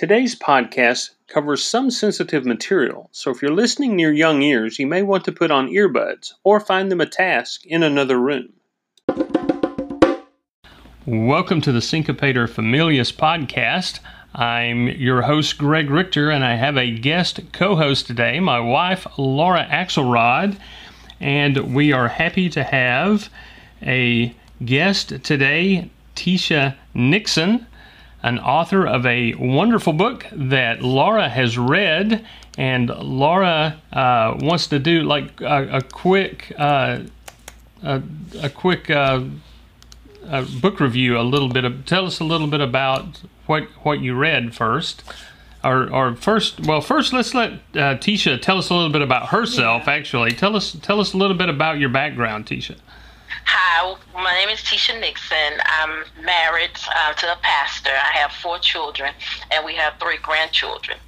Today's podcast covers some sensitive material, so if you're listening near young ears, you may want to put on earbuds or find them a task in another room. Welcome to the Syncopator Familius podcast. I'm your host, Greg Richter, and I have a guest co host today, my wife, Laura Axelrod. And we are happy to have a guest today, Tisha Nixon, an author of a wonderful book that Laura has read. And Laura uh, wants to do like a, a quick, uh, a, a, quick uh, book review. A little bit of tell us a little bit about what what you read first. Or, or first, well, first let's let uh, Tisha tell us a little bit about herself. Yeah. Actually, tell us tell us a little bit about your background, Tisha. Hi, my name is Tisha Nixon. I'm married uh, to a pastor. I have four children, and we have three grandchildren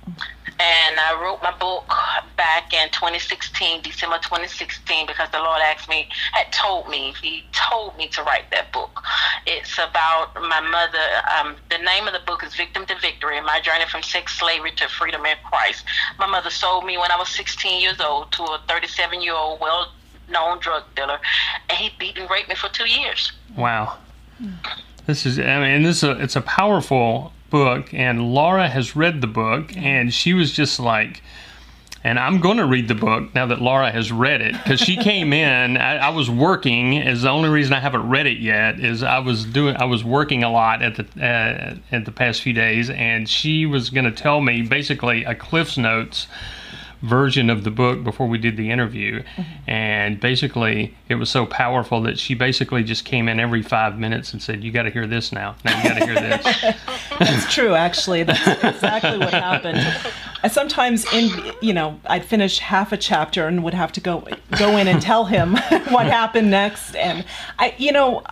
and I wrote my book back in 2016, December 2016, because the Lord asked me, had told me, He told me to write that book. It's about my mother. Um, the name of the book is Victim to Victory: My Journey from Sex Slavery to Freedom in Christ. My mother sold me when I was 16 years old to a 37 year old, well known drug dealer, and he beat and raped me for two years. Wow. This is, I mean, this is a, it's a powerful book, and Laura has read the book, and she was just like, and I'm going to read the book now that Laura has read it because she came in. I, I, was working. Is the only reason I haven't read it yet is I was doing. I was working a lot at the uh, at the past few days, and she was going to tell me basically a CliffsNotes version of the book before we did the interview. Mm-hmm. And basically, it was so powerful that she basically just came in every five minutes and said, You got to hear this now. Now you got to hear this. That's true, actually. That's exactly what happened. I sometimes in you know I'd finish half a chapter and would have to go go in and tell him what happened next and I you know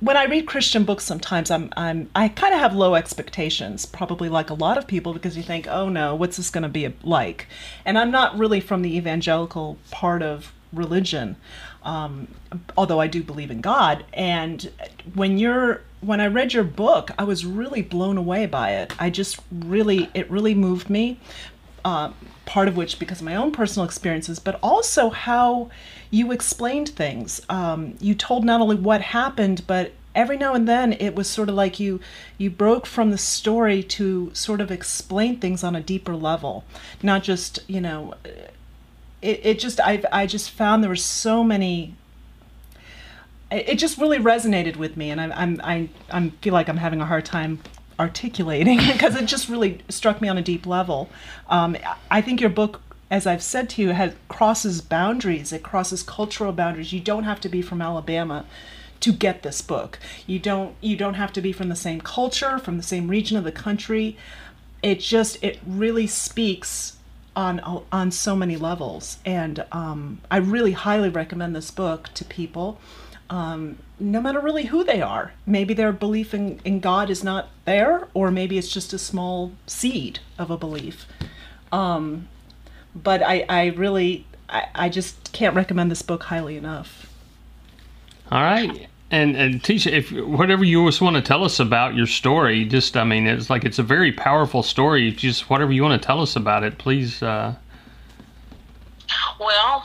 when I read Christian books, sometimes I'm I'm I kind of have low expectations, probably like a lot of people, because you think, oh no, what's this going to be like? And I'm not really from the evangelical part of religion, um, although I do believe in God. And when you're when I read your book, I was really blown away by it. I just really it really moved me. Uh, part of which because of my own personal experiences, but also how you explained things. Um, you told not only what happened, but every now and then it was sort of like you you broke from the story to sort of explain things on a deeper level, not just you know. It, it just I I just found there were so many it just really resonated with me and I, I'm I I feel like I'm having a hard time articulating because it just really struck me on a deep level. Um, I think your book as I've said to you, has crosses boundaries. It crosses cultural boundaries. You don't have to be from Alabama to get this book. You don't you don't have to be from the same culture, from the same region of the country. It just it really speaks on on so many levels, and um, I really highly recommend this book to people. Um, no matter really who they are. Maybe their belief in, in God is not there, or maybe it's just a small seed of a belief. Um, but I, I really, I, I just can't recommend this book highly enough. All right. And, and Tisha, if whatever you just want to tell us about your story, just I mean, it's like it's a very powerful story. Just whatever you want to tell us about it, please. Uh... Well,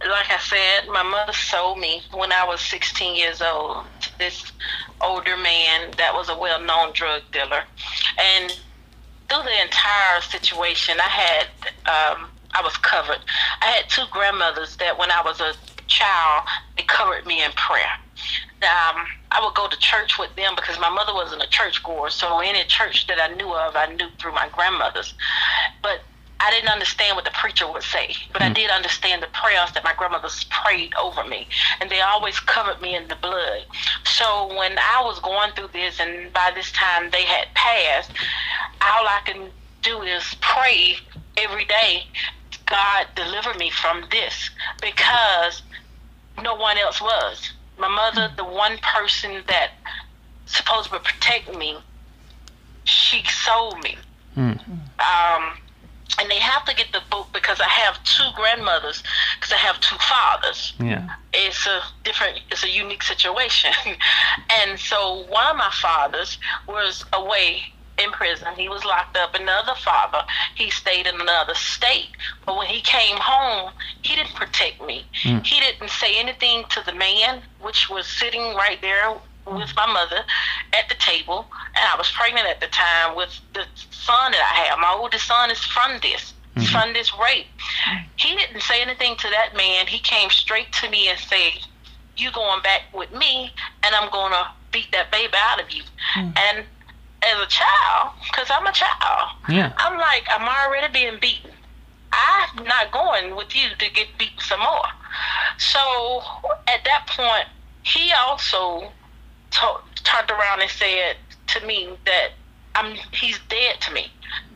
like I said, my mother sold me when I was 16 years old to this older man that was a well-known drug dealer, and through the entire situation, I had um, I was covered. I had two grandmothers that when I was a child, they covered me in prayer. Um, I would go to church with them because my mother wasn't a church goer. So any church that I knew of, I knew through my grandmothers. But I didn't understand what the preacher would say, but mm. I did understand the prayers that my grandmothers prayed over me, and they always covered me in the blood. So when I was going through this, and by this time they had passed, all I can do is pray every day God deliver me from this because no one else was. My mother, the one person that supposed to protect me, she sold me. Mm. Um, and they have to get the book because I have two grandmothers because I have two fathers. Yeah, it's a different, it's a unique situation. and so one of my fathers was away in prison. He was locked up. Another father, he stayed in another state. But when he came home, he didn't protect me. Mm. He didn't say anything to the man, which was sitting right there with my mother at the table. And I was pregnant at the time with the son that I have. My oldest son is from this. Mm-hmm. From this rape. He didn't say anything to that man. He came straight to me and said, You going back with me, and I'm going to beat that baby out of you. Mm. And as a child, because I'm a child. Yeah. I'm like, I'm already being beaten. I'm not going with you to get beaten some more. So at that point, he also t- turned around and said to me that I'm he's dead to me.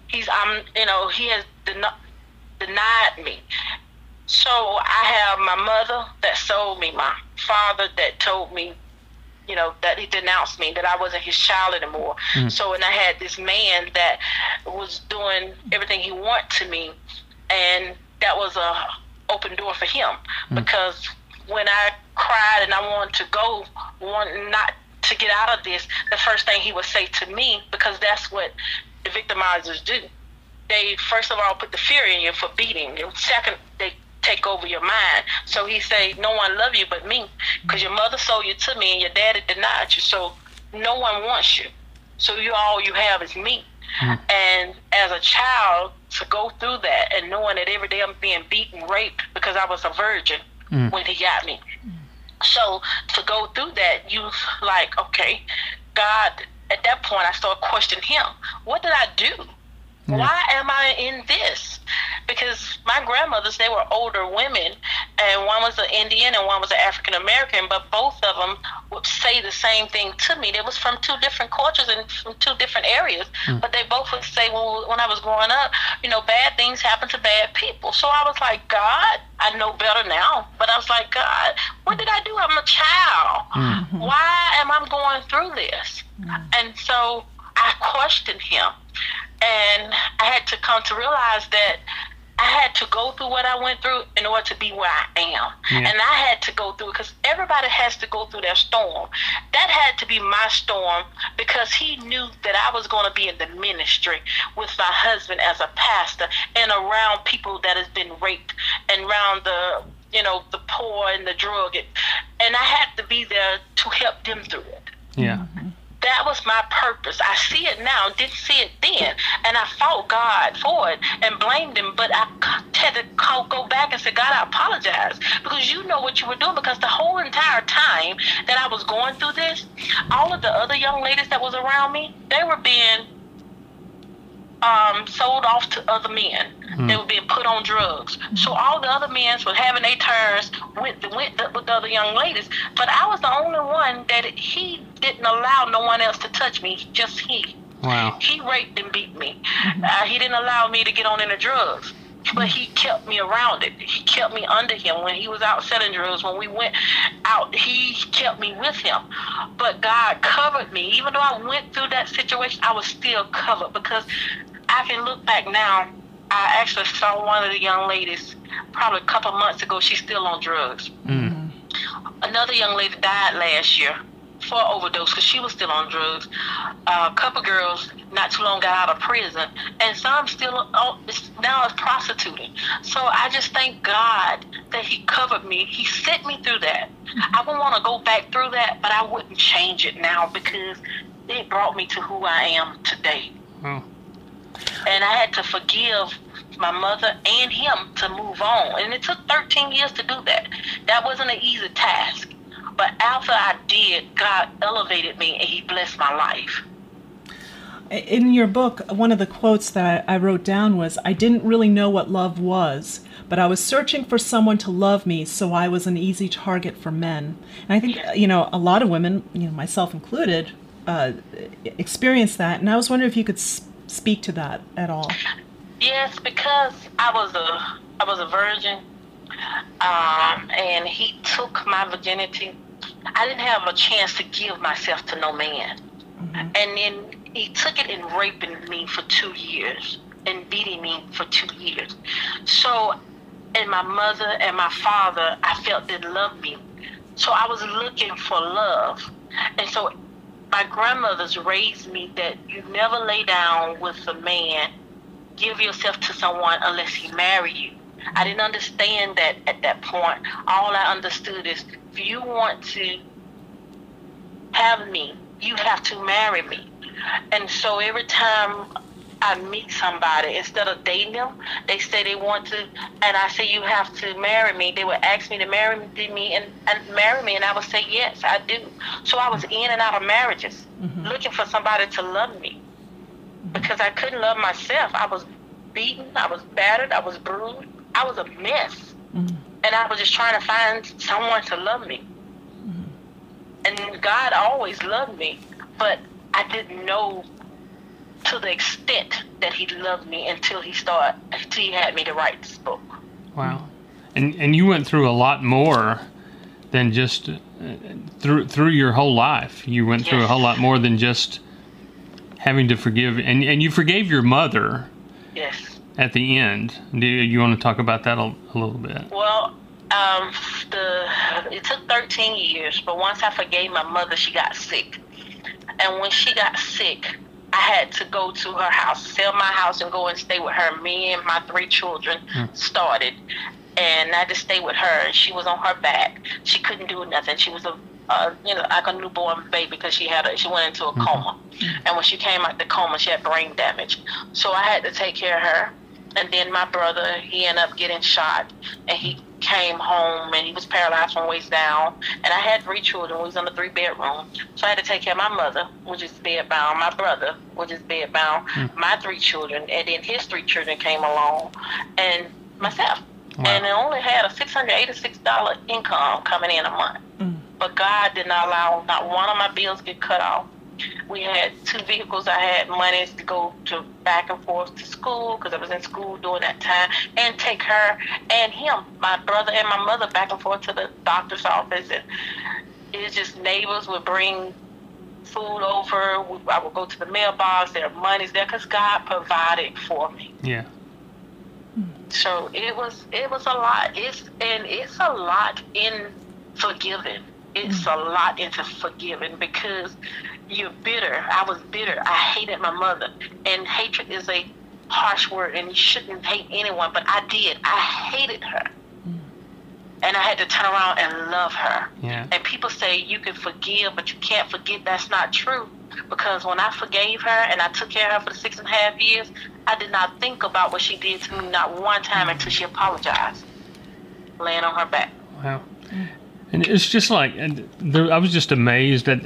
He's I'm you know he has den- denied me. So I have my mother that sold me, my father that told me you know, that he denounced me, that I wasn't his child anymore. Mm. So, and I had this man that was doing everything he wanted to me, and that was a open door for him mm. because when I cried and I wanted to go, wanting not to get out of this, the first thing he would say to me, because that's what the victimizers do. They first of all put the fear in you for beating. Second, they take over your mind. So he said, no one love you but me because your mother sold you to me and your daddy denied you. So no one wants you. So you all you have is me. Mm-hmm. And as a child, to go through that and knowing that every day I'm being beaten, raped because I was a virgin mm-hmm. when he got me. So to go through that, you like, okay, God, at that point I start questioning him. What did I do? Yeah. Why am I in this? Because my grandmothers, they were older women, and one was an Indian and one was an African American, but both of them would say the same thing to me. They was from two different cultures and from two different areas, mm. but they both would say, well, when I was growing up, you know, bad things happen to bad people. So I was like, God, I know better now, but I was like, God, what did I do? I'm a child. Mm-hmm. Why am I going through this? Mm. And so I questioned him. And I had to come to realize that I had to go through what I went through in order to be where I am. Yeah. And I had to go through it because everybody has to go through their storm. That had to be my storm because he knew that I was going to be in the ministry with my husband as a pastor and around people that has been raped and around the you know the poor and the drug and I had to be there to help them through it. Yeah. Mm-hmm that was my purpose. I see it now, didn't see it then. And I fought God for it and blamed him. But I had to call, go back and say, God, I apologize because you know what you were doing. Because the whole entire time that I was going through this, all of the other young ladies that was around me, they were being um, sold off to other men. Mm. They were being put on drugs. So all the other men were having their turns with with the, with the other young ladies, but I was the only one that he didn't allow no one else to touch me, just he. Wow. He raped and beat me. Mm-hmm. Uh, he didn't allow me to get on into drugs but he kept me around it. He kept me under him when he was out selling drugs. When we went out, he kept me with him. But God covered me. Even though I went through that situation, I was still covered because I can look back now. I actually saw one of the young ladies probably a couple months ago. She's still on drugs. Mm. Another young lady died last year for overdose because she was still on drugs. Uh, a couple girls not too long got out of prison, and some still oh, now is prostituting. So I just thank God that He covered me. He sent me through that. I wouldn't want to go back through that, but I wouldn't change it now because it brought me to who I am today. Oh and I had to forgive my mother and him to move on. And it took 13 years to do that. That wasn't an easy task. But after I did, God elevated me and He blessed my life. In your book, one of the quotes that I wrote down was I didn't really know what love was, but I was searching for someone to love me, so I was an easy target for men. And I think, you know, a lot of women, you know, myself included, uh, experience that. And I was wondering if you could speak to that at all? Yes, because I was a I was a virgin, um, and he took my virginity. I didn't have a chance to give myself to no man, mm-hmm. and then he took it and raping me for two years and beating me for two years. So, and my mother and my father, I felt didn't love me. So I was looking for love, and so my grandmothers raised me that you never lay down with a man, give yourself to someone unless he marry you. I didn't understand that at that point. All I understood is if you want to have me, you have to marry me. And so every time I meet somebody, instead of dating them, they say they want to, and I say you have to marry me. They would ask me to marry me and, and marry me, and I would say yes, I do. So I was in and out of marriages, mm-hmm. looking for somebody to love me, because I couldn't love myself. I was beaten, I was battered, I was bruised, I was a mess, mm-hmm. and I was just trying to find someone to love me. Mm-hmm. And God always loved me, but I didn't know to the extent that he loved me until he started until he had me to write this book. Wow, and and you went through a lot more than just uh, through through your whole life. You went through a whole lot more than just having to forgive, and and you forgave your mother. Yes. At the end, do you want to talk about that a, a little bit? Well, um, the it took 13 years, but once I forgave my mother, she got sick, and when she got sick, I had to go to her house, sell my house, and go and stay with her. Me and my three children mm. started, and I had to stay with her. And she was on her back. She couldn't do nothing. She was a, you know, like a newborn baby because she had a, she went into a mm-hmm. coma, and when she came out the coma, she had brain damage. So I had to take care of her. And then my brother, he ended up getting shot, and he came home and he was paralyzed from waist down. And I had three children. We was in a three bedroom. So I had to take care of my mother, which is bed bound, my brother, which is bed bound, mm. my three children, and then his three children came along, and myself. Wow. And I only had a $686 income coming in a month. Mm. But God did not allow not one of my bills get cut off. We had two vehicles. I had money to go to back and forth to school because I was in school during that time, and take her and him, my brother and my mother, back and forth to the doctor's office. And it's just neighbors would bring food over. I would go to the mailbox. Their money's there because God provided for me. Yeah. So it was it was a lot. It's and it's a lot in forgiving. It's mm. a lot into forgiving because you're bitter. I was bitter. I hated my mother. And hatred is a harsh word, and you shouldn't hate anyone, but I did. I hated her. Mm. And I had to turn around and love her. Yeah. And people say you can forgive, but you can't forget. That's not true. Because when I forgave her and I took care of her for the six and a half years, I did not think about what she did to me not one time mm. until she apologized, laying on her back. Wow. And it's just like I was just amazed at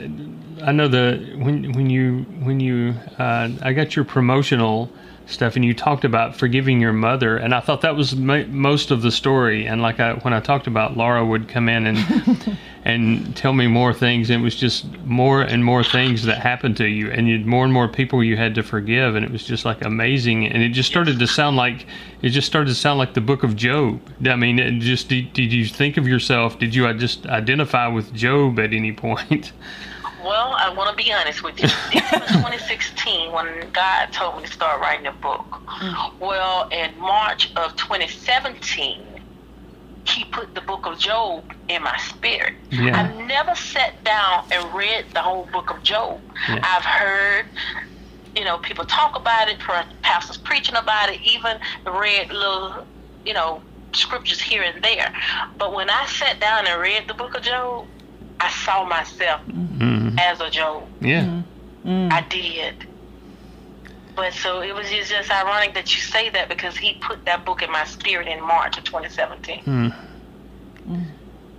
I know the when when you when you uh, I got your promotional stuff and you talked about forgiving your mother and I thought that was ma- most of the story. And like I, when I talked about Laura would come in and and tell me more things and it was just more and more things that happened to you and you more and more people you had to forgive and it was just like amazing. And it just started to sound like it just started to sound like the book of Job. I mean it just did, did you think of yourself? Did you just identify with Job at any point Well, I want to be honest with you. This was 2016 when God told me to start writing a book. Mm. Well, in March of 2017, He put the book of Job in my spirit. Yeah. I've never sat down and read the whole book of Job. Yeah. I've heard you know, people talk about it, pastors preaching about it, even read little, you know, scriptures here and there. But when I sat down and read the book of Job, I saw myself mm-hmm. as a Job. Yeah. Mm-hmm. I did. But so it was just, just ironic that you say that because he put that book in my spirit in March of 2017. Mm.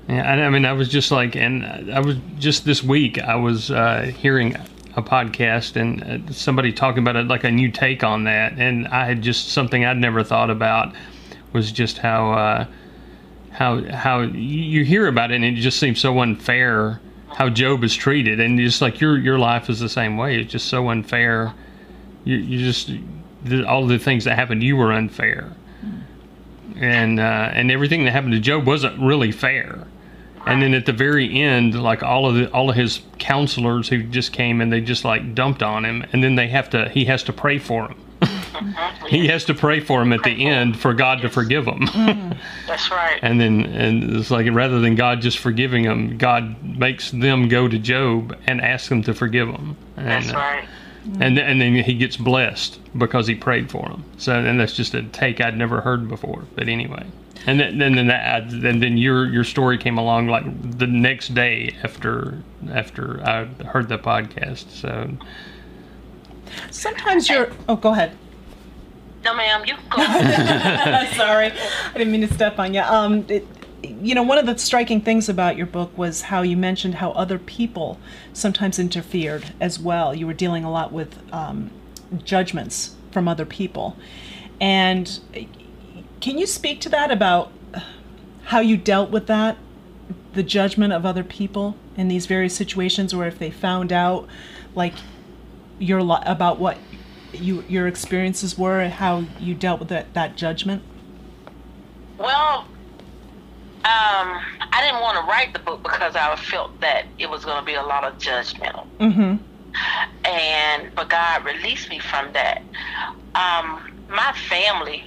Yeah, I mean, I was just like, and I was just this week, I was uh, hearing a podcast and uh, somebody talking about it, like a new take on that. And I had just something I'd never thought about was just how. Uh, how how you hear about it and it just seems so unfair how Job is treated. And just like your your life is the same way. It's just so unfair. You you just all the things that happened to you were unfair. And uh, and everything that happened to Job wasn't really fair. And then at the very end like all of the all of his counselors who just came and they just like dumped on him. And then they have to he has to pray for Mhm. He has to pray for him at Pray the for end him. for God to forgive him. That's right. and then and it's like rather than God just forgiving him, God makes them go to Job and ask him to forgive him. And, That's uh, right. and and then he gets blessed because he prayed for him. So and that's just a take I'd never heard before. But anyway, and then then then, that, and then your your story came along like the next day after after I heard the podcast. So Sometimes you're. Oh, go ahead. No, ma'am, you go. Sorry, I didn't mean to step on you. Um, it, you know, one of the striking things about your book was how you mentioned how other people sometimes interfered as well. You were dealing a lot with um, judgments from other people, and can you speak to that about how you dealt with that, the judgment of other people in these various situations, or if they found out, like your li- about what you your experiences were and how you dealt with that, that judgment? Well, um, I didn't want to write the book because I felt that it was going to be a lot of judgmental. Mm-hmm. and but God released me from that. Um, my family,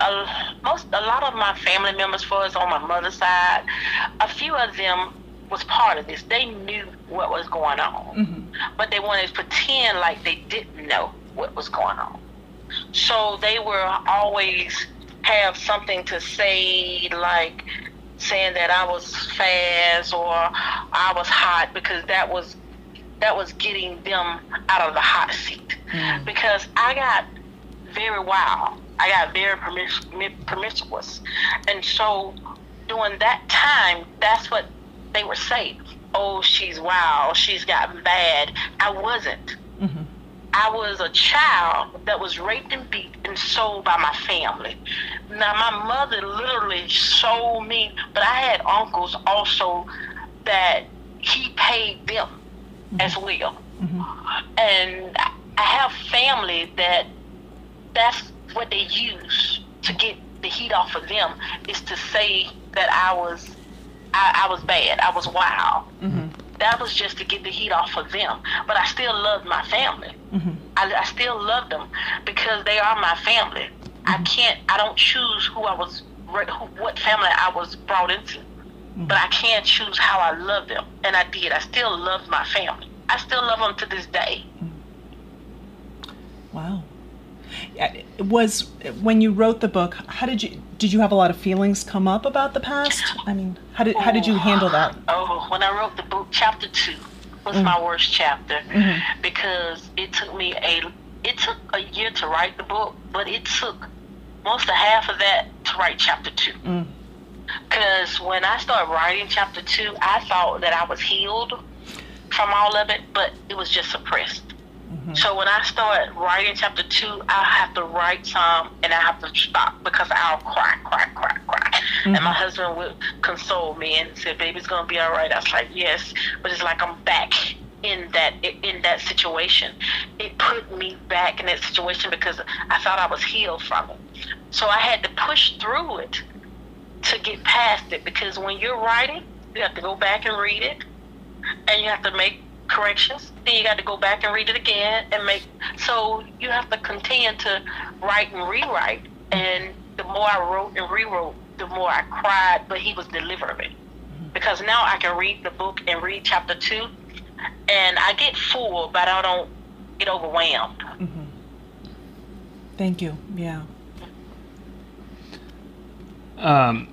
a, most a lot of my family members, for us on my mother's side, a few of them was part of this. They knew what was going on, Mm-hmm. but they wanted to pretend like they didn't know what was going on. So they were always have something to say, like saying that I was fast or I was hot, because that was that was getting them out of the hot seat. Because I got very wild. I got very promis- promiscuous, and so during that time, that's what they were saying. Oh, she's wild. She's gotten bad. I wasn't. Mm-hmm. I was a child that was raped and beat and sold by my family. Now, my mother literally sold me, but I had uncles also that he paid them as well. And I have family that that's what they use to get the heat off of them is to say that I was I, I was bad, I was wild. Mm-hmm. That was just to get the heat off of them. But I still loved my family. Mm-hmm. I, I still love them because they are my family. I mm-hmm. can't. I don't choose who I was, who, what family I was brought into, but I can't choose how I love them, and I did. I still love my family. I still love them to this day. Wow. Yeah, it Uh, was when you wrote the book, how did you did you have a lot of feelings come up about the past? I mean, how did how did you handle that? Oh, oh when I wrote the book, chapter two was mm. my worst chapter mm-hmm. because it took me a it took a year to write the book, but it took most of half of that to write chapter two. Mm. Because when I started writing chapter two, I thought that I was healed from all of it, but it was just suppressed. Mm-hmm. So when I start writing chapter two, I have to write some and I have to stop because I'll cry, cry, cry, cry. And my mm-hmm. husband would console me and say, "Baby, it's gonna be all right." I was like, "Yes," but it's like I'm back in that in that situation. It put me back in that situation because I thought I was healed from it. So I had to push through it to get past it because when you're writing, you have to go back and read it, and you have to make corrections. Then you got to go back and read it again and make. So you have to continue to write and rewrite. And the more I wrote and rewrote, the more I cried. But he was delivering because now I can read the book and read chapter two, and I get full, but I don't get overwhelmed. Thank you. Yeah. Um,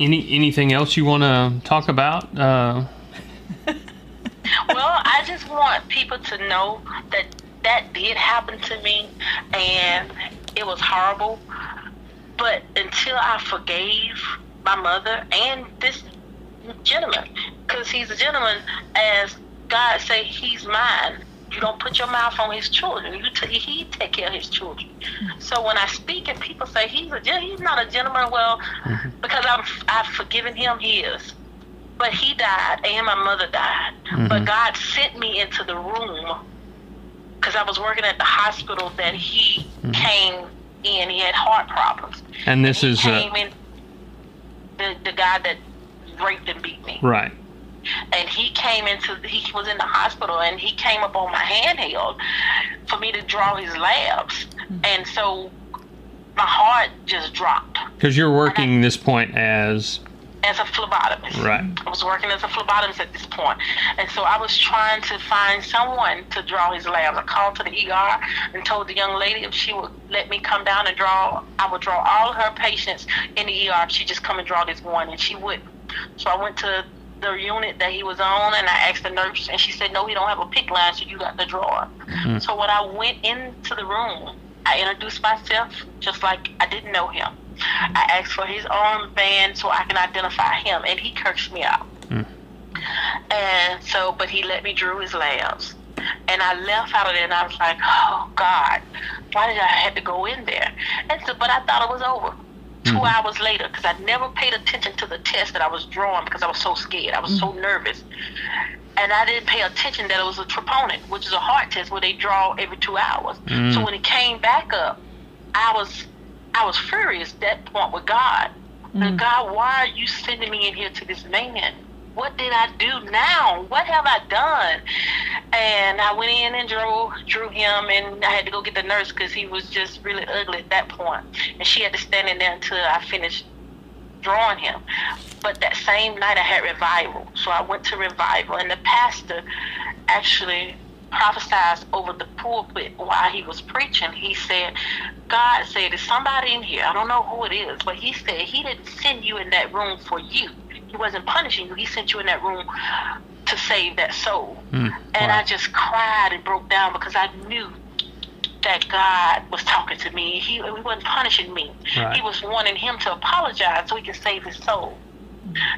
any anything else you want to talk about? Uh, well, I just want people to know that that did happen to me and it was horrible. But until I forgave my mother and this gentleman, because he's a gentleman, as God say, he's mine. You don't put your mouth on his children. You t- he take care of his children. So when I speak and people say he's a he's not a gentleman, well, mm-hmm. because I'm I've forgiven him, he is. But he died and my mother died. But God sent me into the room because I was working at the hospital that he came in. He had heart problems. and this he is came in. The the guy that raped and beat me. right. and he came into he was in the hospital and he came up on my handheld for me to draw his labs mm-hmm. and so my heart just dropped because you're working I, this point as as a phlebotomist. Right. I was working as a phlebotomist at this point. And so I was trying to find someone to draw his labs. I called to the ER and told the young lady if she would let me come down and draw, I would draw all her patients in the ER if she just come and draw this one. And she wouldn't. So I went to the unit that he was on and I asked the nurse and she said, no, we don't have a PICC line, so you got the drawer. Mm-hmm. So when I went into the room, I introduced myself just like I didn't know him. I asked for his armband so I can identify him, and he cursed me out. Mm. And so, but he let me drew his labs. And I left out of there, and I was like, oh, God, why did I have to go in there? And so, but I thought it was over. Two mm-hmm. hours later, because I never paid attention to the test that I was drawing because I was so scared. I was mm-hmm. so nervous. And I didn't pay attention that it was a troponin, which is a heart test where they draw every two hours. Mm-hmm. So when it came back up, I was I was furious at that point with God. Mm. God, why are you sending me in here to this man? What did I do now? What have I done? And I went in and drew drew him, and I had to go get the nurse because he was just really ugly at that point. And she had to stand in there until I finished drawing him. But that same night I had revival, so I went to revival, and the pastor actually prophesied over the pulpit while he was preaching. He said, God said, There's somebody in here. I don't know who it is, but he said he didn't send you in that room for you. He wasn't punishing you. He sent you in that room to save that soul. Mm, and wow. I just cried and broke down because I knew that God was talking to me. He, he wasn't punishing me. Right. He was wanting him to apologize so he could save his soul.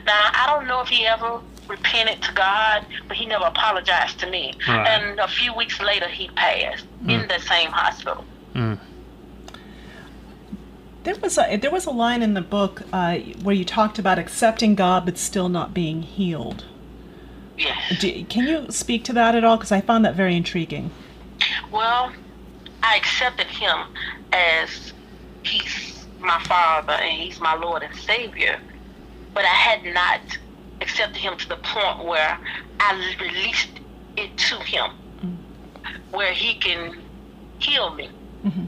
Now, I don't know if he ever repented to God, but he never apologized to me. Right. And a few weeks later, he passed mm. in the same hospital. Mm. There was a there was a line in the book uh, where you talked about accepting God but still not being healed. Yes. Do, can you speak to that at all? Because I found that very intriguing. Well, I accepted Him as He's my Father and He's my Lord and Savior, but I had not accepted him to the point where I released it to him, mm-hmm. where he can heal me. Mm-hmm.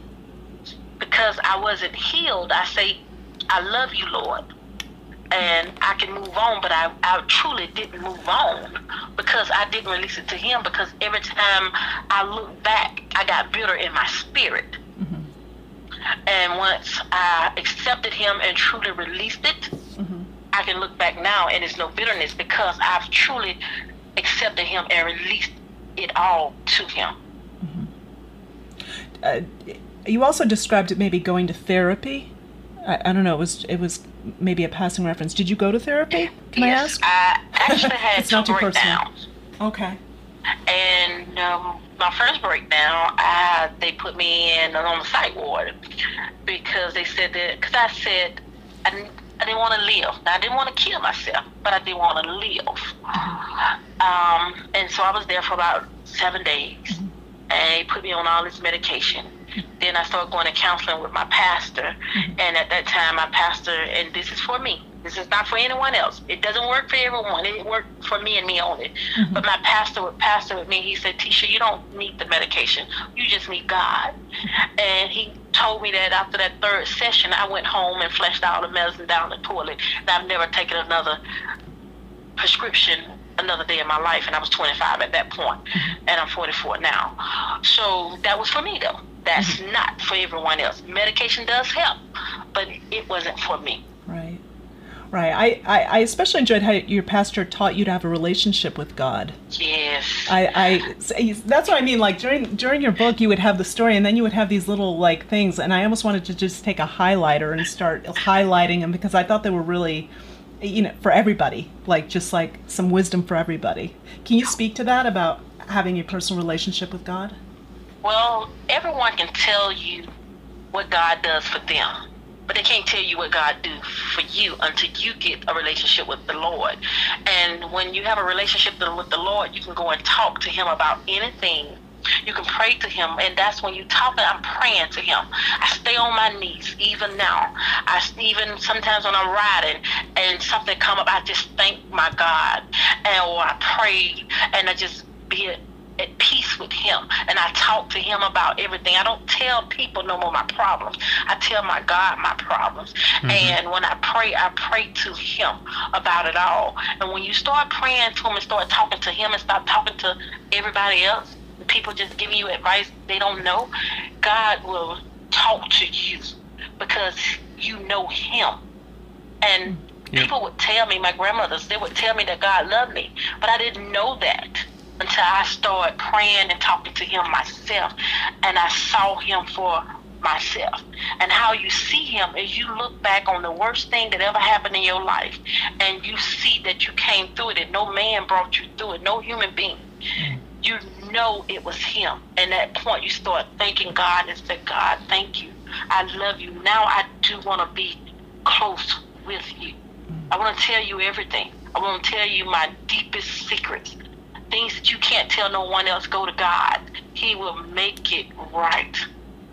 Because I wasn't healed, I say, I love you, Lord. And I can move on, but I, I truly didn't move on because I didn't release it to him. Because every time I look back, I got bitter in my spirit. Mm-hmm. And once I accepted him and truly released it, I can look back now and it's no bitterness because I've truly accepted Him and released it all to Him. Mm-hmm. Uh, you also described it maybe going to therapy. I, I, don't know. It was it was maybe a passing reference. Did you go to therapy? Can yes, I ask? I actually had it's not too breakdowns. Personal. Okay. And um, my first breakdown, I, they put me in on the psych ward because they said that because I said I, I didn't want to live. I didn't want to kill myself, but I didn't want to live. Um, and so I was there for about seven days. Mm-hmm. And they put me on all this medication. Then I started going to counseling with my pastor. Mm-hmm. And at that time, my pastor, and this is for me, this is not for anyone else. It doesn't work for everyone. It worked for me and me only. Mm-hmm. But my pastor would pastor with me. He said, Tisha, you don't need the medication. You just need God. And he told me that after that third session, I went home and flushed all the medicine down the toilet. And I've never taken another prescription another day in my life. And I was 25 at that mm-hmm. and I'm 44 now. So that was for me, though. That's mm-hmm. not for everyone else. Medication does help, but it wasn't for me. Right. I, I, I, especially enjoyed how your pastor taught you to have a relationship with God. Yes. I, I that's what I mean. Like during during your book, you would have the story, and then you would have these little like things, and I almost wanted to just take a highlighter and start highlighting them because I thought they were really, you know, for everybody. Like just like some wisdom for everybody. Can you speak to that about having a personal relationship with God? Well, everyone can tell you what God does for them but they can't tell you what God do for you until you get a relationship with the Lord. And when you have a relationship with the Lord, you can go and talk to Him about anything You can pray to Him, and that's when you talk. I'm praying to Him. I stay on my knees even now. I even sometimes when I'm riding and something come up, I just thank my God, and or I pray, and I just be at peace with him and I talk to him about everything. I don't tell people no more my problems. I tell my God my problems. Mm-hmm. And when I pray, I pray to him about it all. And when you start praying to him and start talking to him and stop talking to everybody else, people just giving you advice they don't know, God will talk to you because you know him. And yep. people would tell me, my grandmothers, they would tell me that God loved me, but I didn't know that until I started praying and talking to him myself. And I saw him for myself. And how you see him is you look back on the worst thing that ever happened in your life and you see that you came through it and no man brought you through it, no human being. You know it was him. And at that point you start thanking God and say, God, thank you. I love you. Now I do want to be close with you. I want to tell you everything. I want to tell you my deepest secrets things that you can't tell no one else, go to God. He will make it right.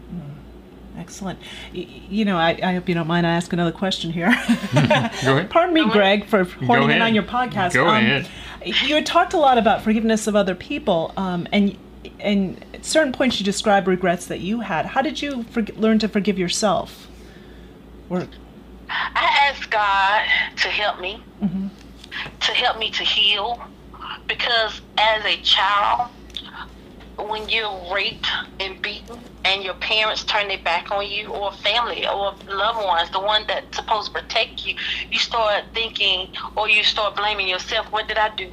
Hmm. Excellent. You know, I, I, hope you don't mind I ask another question here. Go ahead. Pardon me, Greg, for horning in on your podcast. Go um, ahead. You had talked a lot about forgiveness of other people, um, and and at certain points you describe regrets that you had. How did you for, learn to forgive yourself? Or I asked God to help me, mm-hmm. to help me to heal, because as a child, when you're raped and beaten and your parents turn their back on you or family or loved ones, the one that's supposed to protect you, you start thinking or you start blaming yourself. What did I do?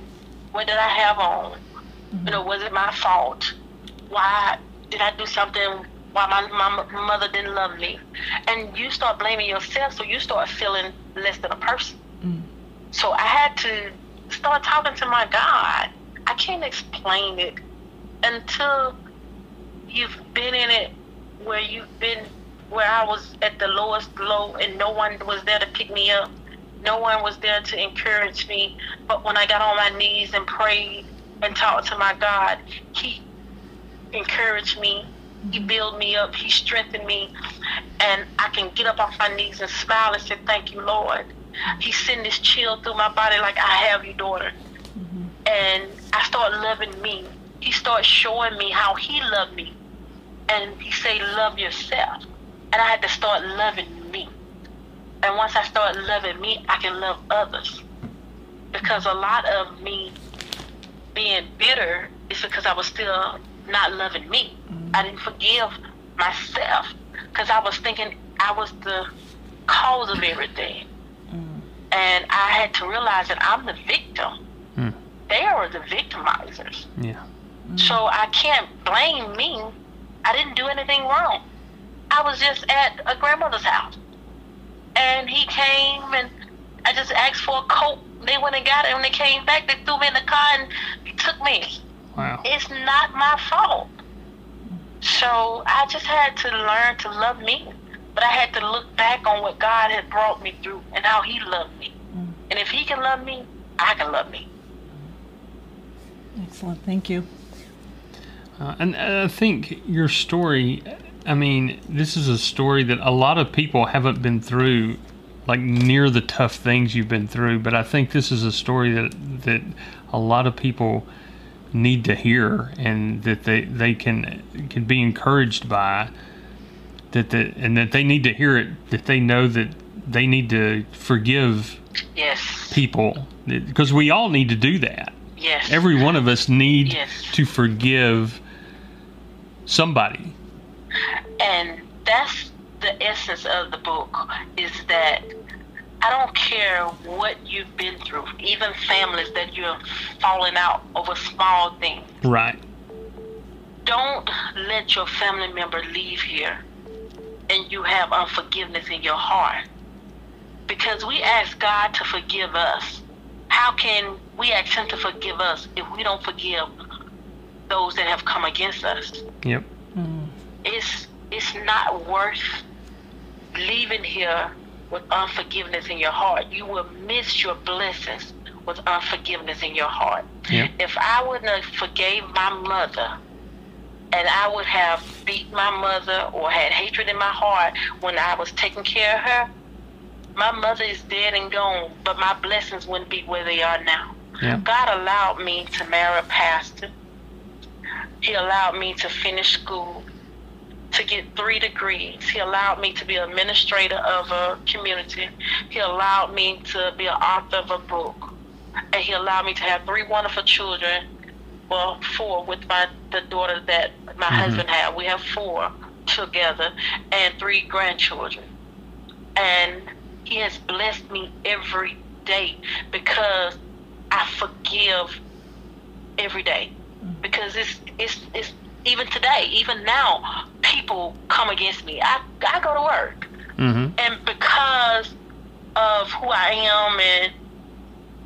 What did I have on? Mm-hmm. You know, was it my fault? Why did I do something why my, my mother didn't love me? And you start blaming yourself, so you start feeling less than a person. Mm-hmm. So I had to start talking to my God. I can't explain it until you've been in it where you've been where I was at the lowest low and no one was there to pick me up. No one was there to encourage me. But when I got on my knees and prayed and talked to my God, He encouraged me. He mm-hmm. built me up. He strengthened me. And I can get up off my knees and smile and say, Thank you, Lord. He sent this chill through my body like I have you, daughter. Mm-hmm. And I start loving me. He starts showing me how he loved me. And he say, love yourself. And I had to start loving me. And once I start loving me, I can love others. Because a lot of me being bitter is because I was still not loving me. Mm-hmm. I didn't forgive myself because I was thinking I was the cause of everything. And I had to realize that I'm the victim. Mm. They are the victimizers. Yeah. Mm. So I can't blame me. I didn't do anything wrong. I was just at a grandmother's house. And he came and I just asked for a coat. They went and got it. And when they came back, they threw me in the car and took me. Wow. It's not my fault. So I just had to learn to love me. But I had to look back on what God had brought me through and how He loved me. Mm. And if He can love me, I can love me. Excellent. Thank you. Uh, and I think your story, I mean, this is a story that a lot of people haven't been through, like near the tough things you've been through. But I think this is a story that, that a lot of people need to hear and that they, they can, can be encouraged by that the, and that they need to hear it that they know that they need to forgive yes. people because we all need to do that. Yes. Every one of us need yes. to forgive somebody. And that's the essence of the book is that I don't care what you've been through, even families that you're falling out over small things. Right. Don't let your family member leave here and you have unforgiveness in your heart. Because we ask God to forgive us. How can we ask Him to forgive us if we don't forgive those that have come against us? Yep. Mm. It's it's not worth leaving here with unforgiveness in your heart. You will miss your blessings with unforgiveness in your heart. Yep. If I wouldn't have forgave my mother and I would have beat my mother or had hatred in my heart when I was taking care of her, my mother is dead and gone, but my blessings wouldn't be where they are now. Yeah. God allowed me to marry a pastor. He allowed me to finish school, to get three degrees. He allowed me to be an administrator of a community. He allowed me to be an author of a book. And he allowed me to have three wonderful children. Well, four with my the daughter that my husband had. We have four together and three grandchildren. And he has blessed me every day because I forgive every day because it's it's it's even today, even now, people come against me. I I go to work, Mm-hmm. and because of who I am, and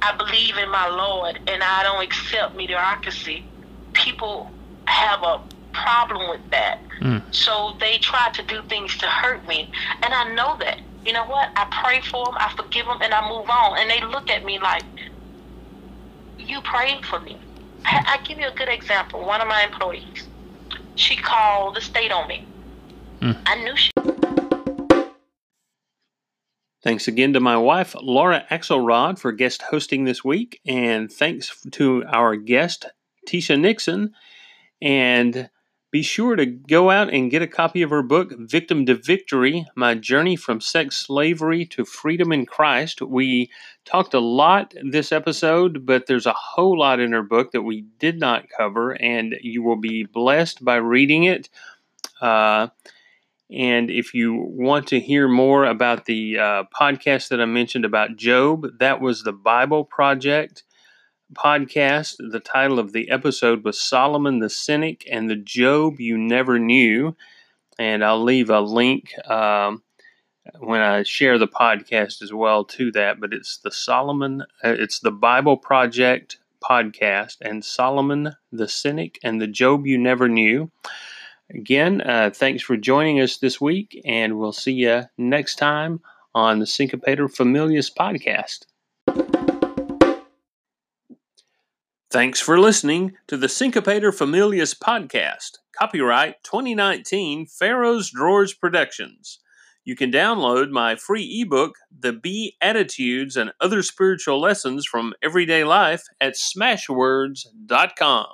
I believe in my Lord, and I don't accept mediocrity, people have a problem with that. Mm. So they try to do things to hurt me, and I know that. You know what? I pray for them, I forgive them, and I move on. And they look at me like, "You prayed for me." I, I give you a good example. One of my employees, she called the state on me. Mm. I knew she. Thanks again to my wife, Laura Axelrod, for guest hosting this week. And thanks to our guest, Tisha Nixon. And be sure to go out and get a copy of her book, Victim to Victory My Journey from Sex Slavery to Freedom in Christ. We talked a lot this episode, but there's a whole lot in her book that we did not cover, and you will be blessed by reading it. Uh, and if you want to hear more about the uh, podcast that I mentioned about Job, that was the Bible Project podcast. The title of the episode was Solomon the Cynic and the Job You Never Knew. And I'll leave a link um, when I share the podcast as well to that. But it's the Solomon, uh, it's the Bible Project podcast, and Solomon the Cynic and the Job You Never Knew. Again, uh, thanks for joining us this week, and we'll see you next time on the Syncopator Familius podcast. Thanks for listening to the Syncopator Familius podcast. Copyright 2019 Pharaoh's Drawers Productions. You can download my free ebook, The Bee Attitudes and Other Spiritual Lessons from Everyday Life, at smashwords.com.